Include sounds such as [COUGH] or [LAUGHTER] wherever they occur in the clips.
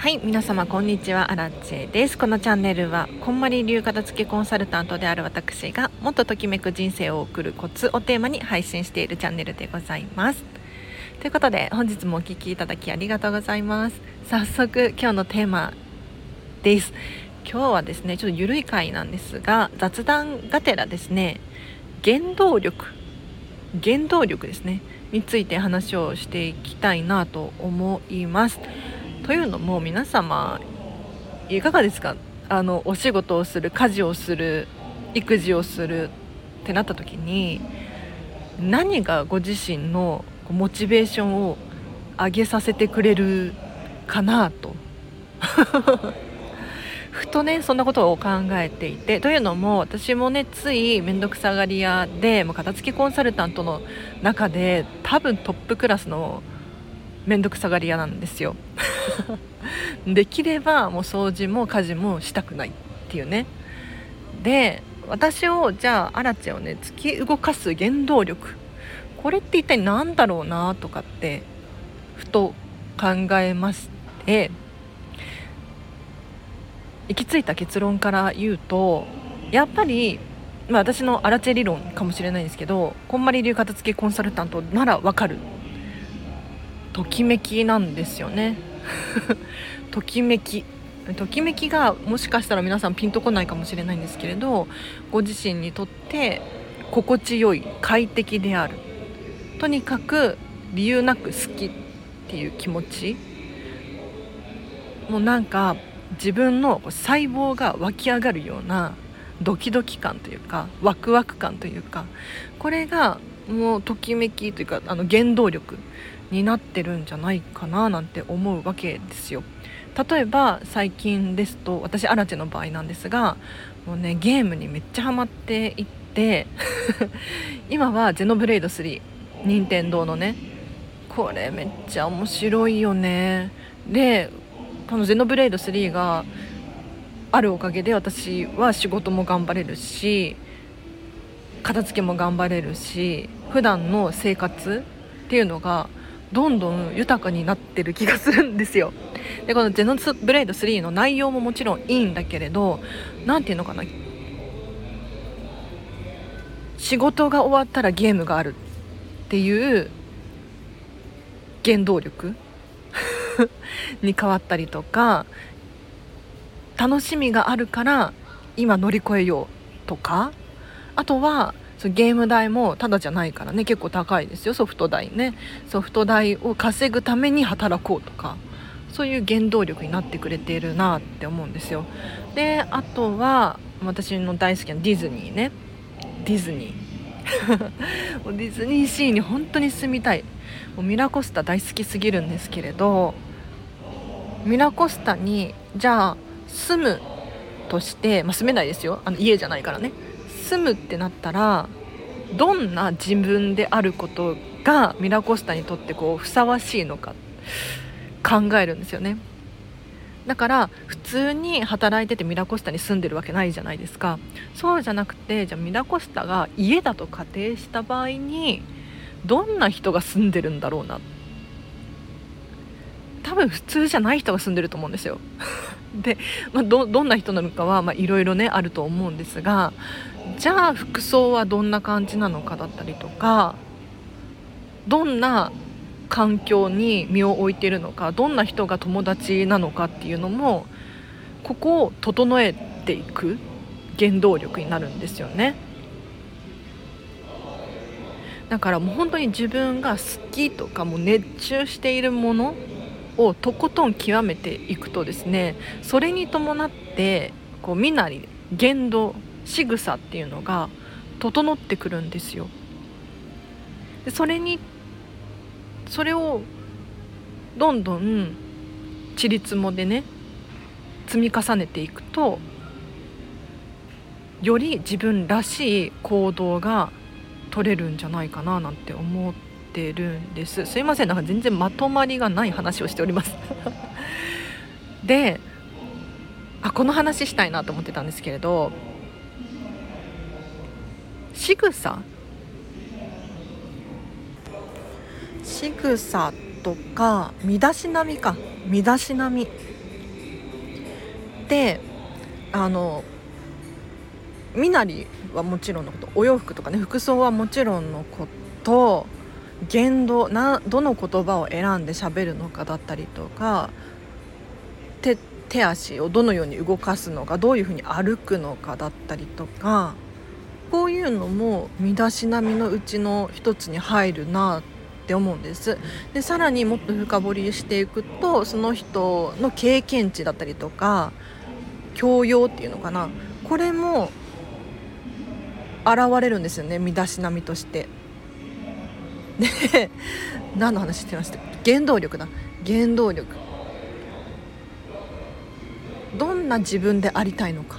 はい皆様こんにちは。アラチェです。このチャンネルはこんまり流片付けコンサルタントである私がもっとときめく人生を送るコツをテーマに配信しているチャンネルでございます。ということで本日もお聴きいただきありがとうございます。早速今日のテーマです。今日はですねちょっと緩い回なんですが雑談がてらですね原動力原動力ですねについて話をしていきたいなと思います。というのも皆様いかがですか？あのお仕事をする家事をする育児をするってなった時に何がご自身のモチベーションを上げさせてくれるかなと。[LAUGHS] ふとねそんなことを考えていてというのも私もねつい面倒くさがり屋でもう片付けコンサルタントの中で多分トップクラスの面倒くさがり屋なんですよ。[LAUGHS] できればもう掃除も家事もしたくないっていうね。で私をじゃあアラチェをね突き動かす原動力。これって一体何だろうなとかってふと考えまして行き着いた結論から言うとやっぱり、まあ、私のアラチェ理論かもしれないんですけどこんまり流片付けコンサルタントならわかる。ときめきなんですよね。[LAUGHS] ときめき。ときめきがもしかしたら皆さんピンとこないかもしれないんですけれどご自身にとって心地よい快適である。とにかく理由なく好きっていう気持ち。もうなんか自分の細胞が湧き上がるようなドキドキ感というかワクワク感というかこれがもうときめきというかあの原動力。になってるんじゃないかななんて思うわけですよ。例えば最近ですと私アラチェの場合なんですがもうねゲームにめっちゃハマっていって [LAUGHS] 今はゼノブレイド3任天堂のねこれめっちゃ面白いよね。でこのゼノブレイド3があるおかげで私は仕事も頑張れるし片付けも頑張れるし普段の生活っていうのがどんどん豊かになってる気がするんですよ。[LAUGHS] でこの「ゼノスブレイド3」の内容ももちろんいいんだけれど何て言うのかな。仕事が終わったらゲームがあるっていう原動力。[LAUGHS] に変わったりとか楽しみがあるから今乗り越えようとかあとはそゲーム代もただじゃないからね結構高いですよソフト代ね。ソフト代を稼ぐために働こうとかそういう原動力になってくれているなって思うんですよ。であとは私の大好きなディズニーね。ディズニー。[LAUGHS] ディズニーシーに本当に住みたい。もうミラコスタ大好きすぎるんですけれどミラコスタにじゃあ住むとして、まあ、住めないですよ。あの家じゃないからね。住むってなったらどんな自分であることがミラコスタにとってこうふさわしいのか考えるんですよね。だから普通に働いててミラコスタに住んでるわけないじゃないですか。そうじゃなくてじゃあミラコスタが家だと仮定した場合にどんな人が住んでるんだろうな。多分普通じゃない人が住んでると思うんですよ。[LAUGHS] で、まあ、どんな人なのかはいろいろねあると思うんですがじゃあ服装はどんな感じなのかだったりとかどんな環境に身を置いているのかどんな人が友達なのかっていうのもここを整えていく原動力になるんですよね。だからもう本当に自分が好きとかも熱中しているものをとことん極めていくとですねそれに伴ってこう身なり言動仕草っていうのが整ってくるんですよ。でそれにそれをどんどんちりつもでね積み重ねていくとより自分らしい行動が取れるんじゃないかななんて思てるんです。すいません。なんか全然まとまりがない話をしております。[LAUGHS] であこの話したいなと思ってたんですけれど仕草。仕草とか身だしなみか。身だしなみ。であの身なりはもちろんのことお洋服とかね服装はもちろんのこと言動などの言葉を選んで喋るのかだったりとか手手足をどのように動かすのかどういうふうに歩くのかだったりとかこういうのも身だしなみのうちの一つに入るなって思うんです。でさらにもっと深掘りしていくとその人の経験値だったりとか教養っていうのかな。これも現れるんですよね身だしなみとしてで [LAUGHS] 何の話してました？原動力だ。原動力。どんな自分でありたいのか。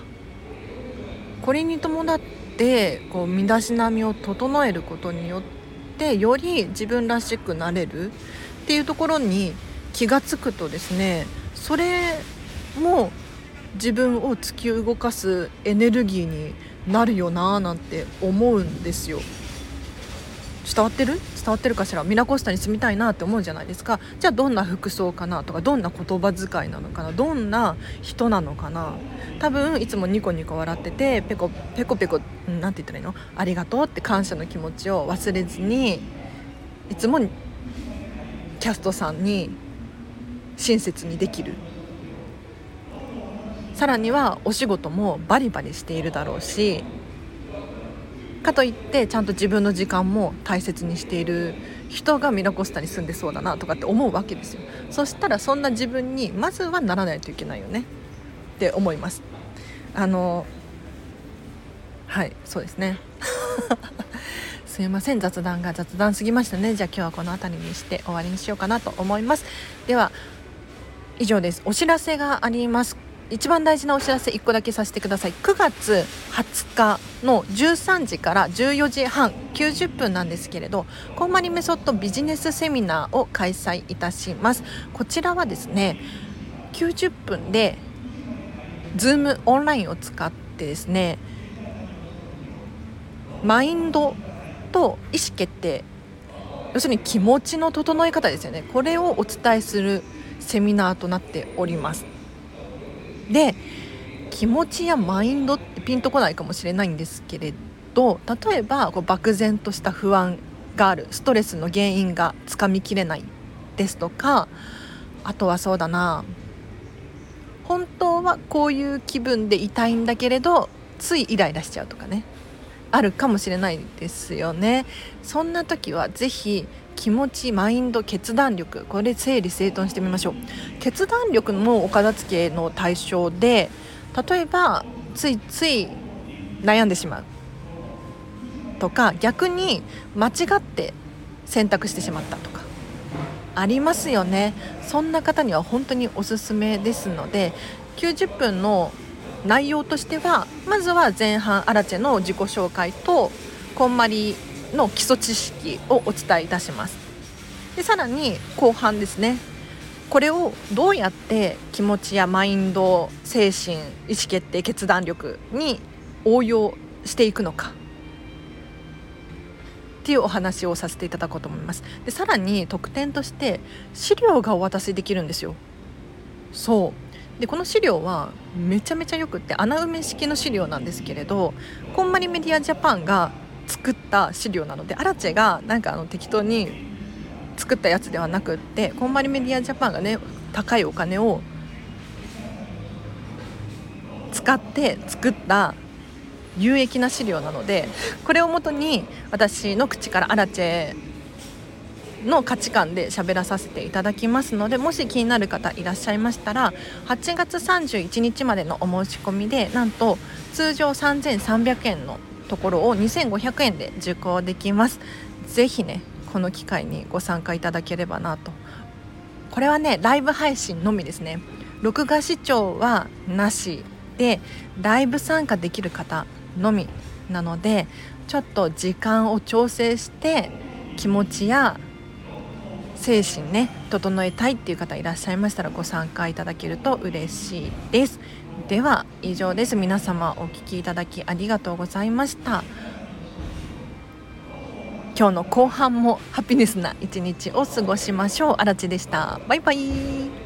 これに伴ってこう身だしなみを整えることによってより自分らしくなれる。っていうところに気が付くとですねそれも自分を突き動かすエネルギーになるよなーなんて思うんですよ。伝わってる？伝わってるかしら？ミラコスタに住みたいなって思うじゃないですか。じゃあどんな服装かなとかどんな言葉遣いなのかな？どんな人なのかな？多分いつもニコニコ笑っててペコペコペコ何て言ったらいいの？ありがとうって感謝の気持ちを忘れずにいつもキャストさんに親切にできる。さらにはお仕事もバリバリしているだろうしかといってちゃんと自分の時間も大切にしている人がミラコスタに住んでそうだなとかって思うわけですよ。そしたらそんな自分にまずはならないといけないよね。って思います。あのはいそうですね。[LAUGHS] すいません雑談が雑談すぎましたね。じゃあ今日はこの辺りにして終わりにしようかなと思います。では以上です。お知らせがあります。一番大事なお知らせ1個だけさせてください。9月20日の13時から14時半90分なんですけれどコンマリメソッドビジネスセミナーを開催いたします。こちらはですね90分で Zoom オンラインを使ってですねマインドと意思決定要するに気持ちの整え方ですよね。これをお伝えするセミナーとなっております。で気持ちやマインドってピンとこないかもしれないんですけれど例えばこう漠然とした不安がある。ストレスの原因がつかみきれないですとかあとはそうだな。本当はこういう気分でいたいんだけれどついイライラしちゃうとかね。あるかもしれないですよね。そんな時は是非気持ちマインド決断力。これ整理整頓してみましょう。決断力のお片付けの対象で例えばついつい悩んでしまう。とか逆に間違って選択してしまった。とか。ありますよね。そんな方には本当におすすめですので90分の内容としてはまずは前半アラチェの自己紹介とこんまりの基礎知識をお伝えいたします。でさらに後半ですね。これをどうやって気持ちやマインド精神意思決定決断力に応用していくのか。っていうお話をさせていただこうと思います。でさらに特典として資料がお渡しできるんですよ。そう。でこの資料はめちゃめちゃよくって穴埋め式の資料なんですけれどこんまりメディアジャパンが作った資料なのでアラチェがなんかあの適当に作ったやつではなくってこんまりメディアジャパンがね高いお金を使って作った有益な資料なのでこれをもとに私の口からアラチェの価値観で喋らさせていただきますのでもし気になる方いらっしゃいましたら8月31日までのお申し込みでなんと通常3300円のところを2500円で受講できます。ぜひねこの機会にご参加いただければなと。これはねライブ配信のみですね。録画視聴はなしでライブ参加できる方のみなのでちょっと時間を調整して気持ちや精神ね整えたいっていう方いらっしゃいましたらご参加いただけると嬉しいです。では以上です。皆様お聴きいただきありがとうございました。今日の後半もハピネスな一日を過ごしましょう。あらちでした。バイバイ。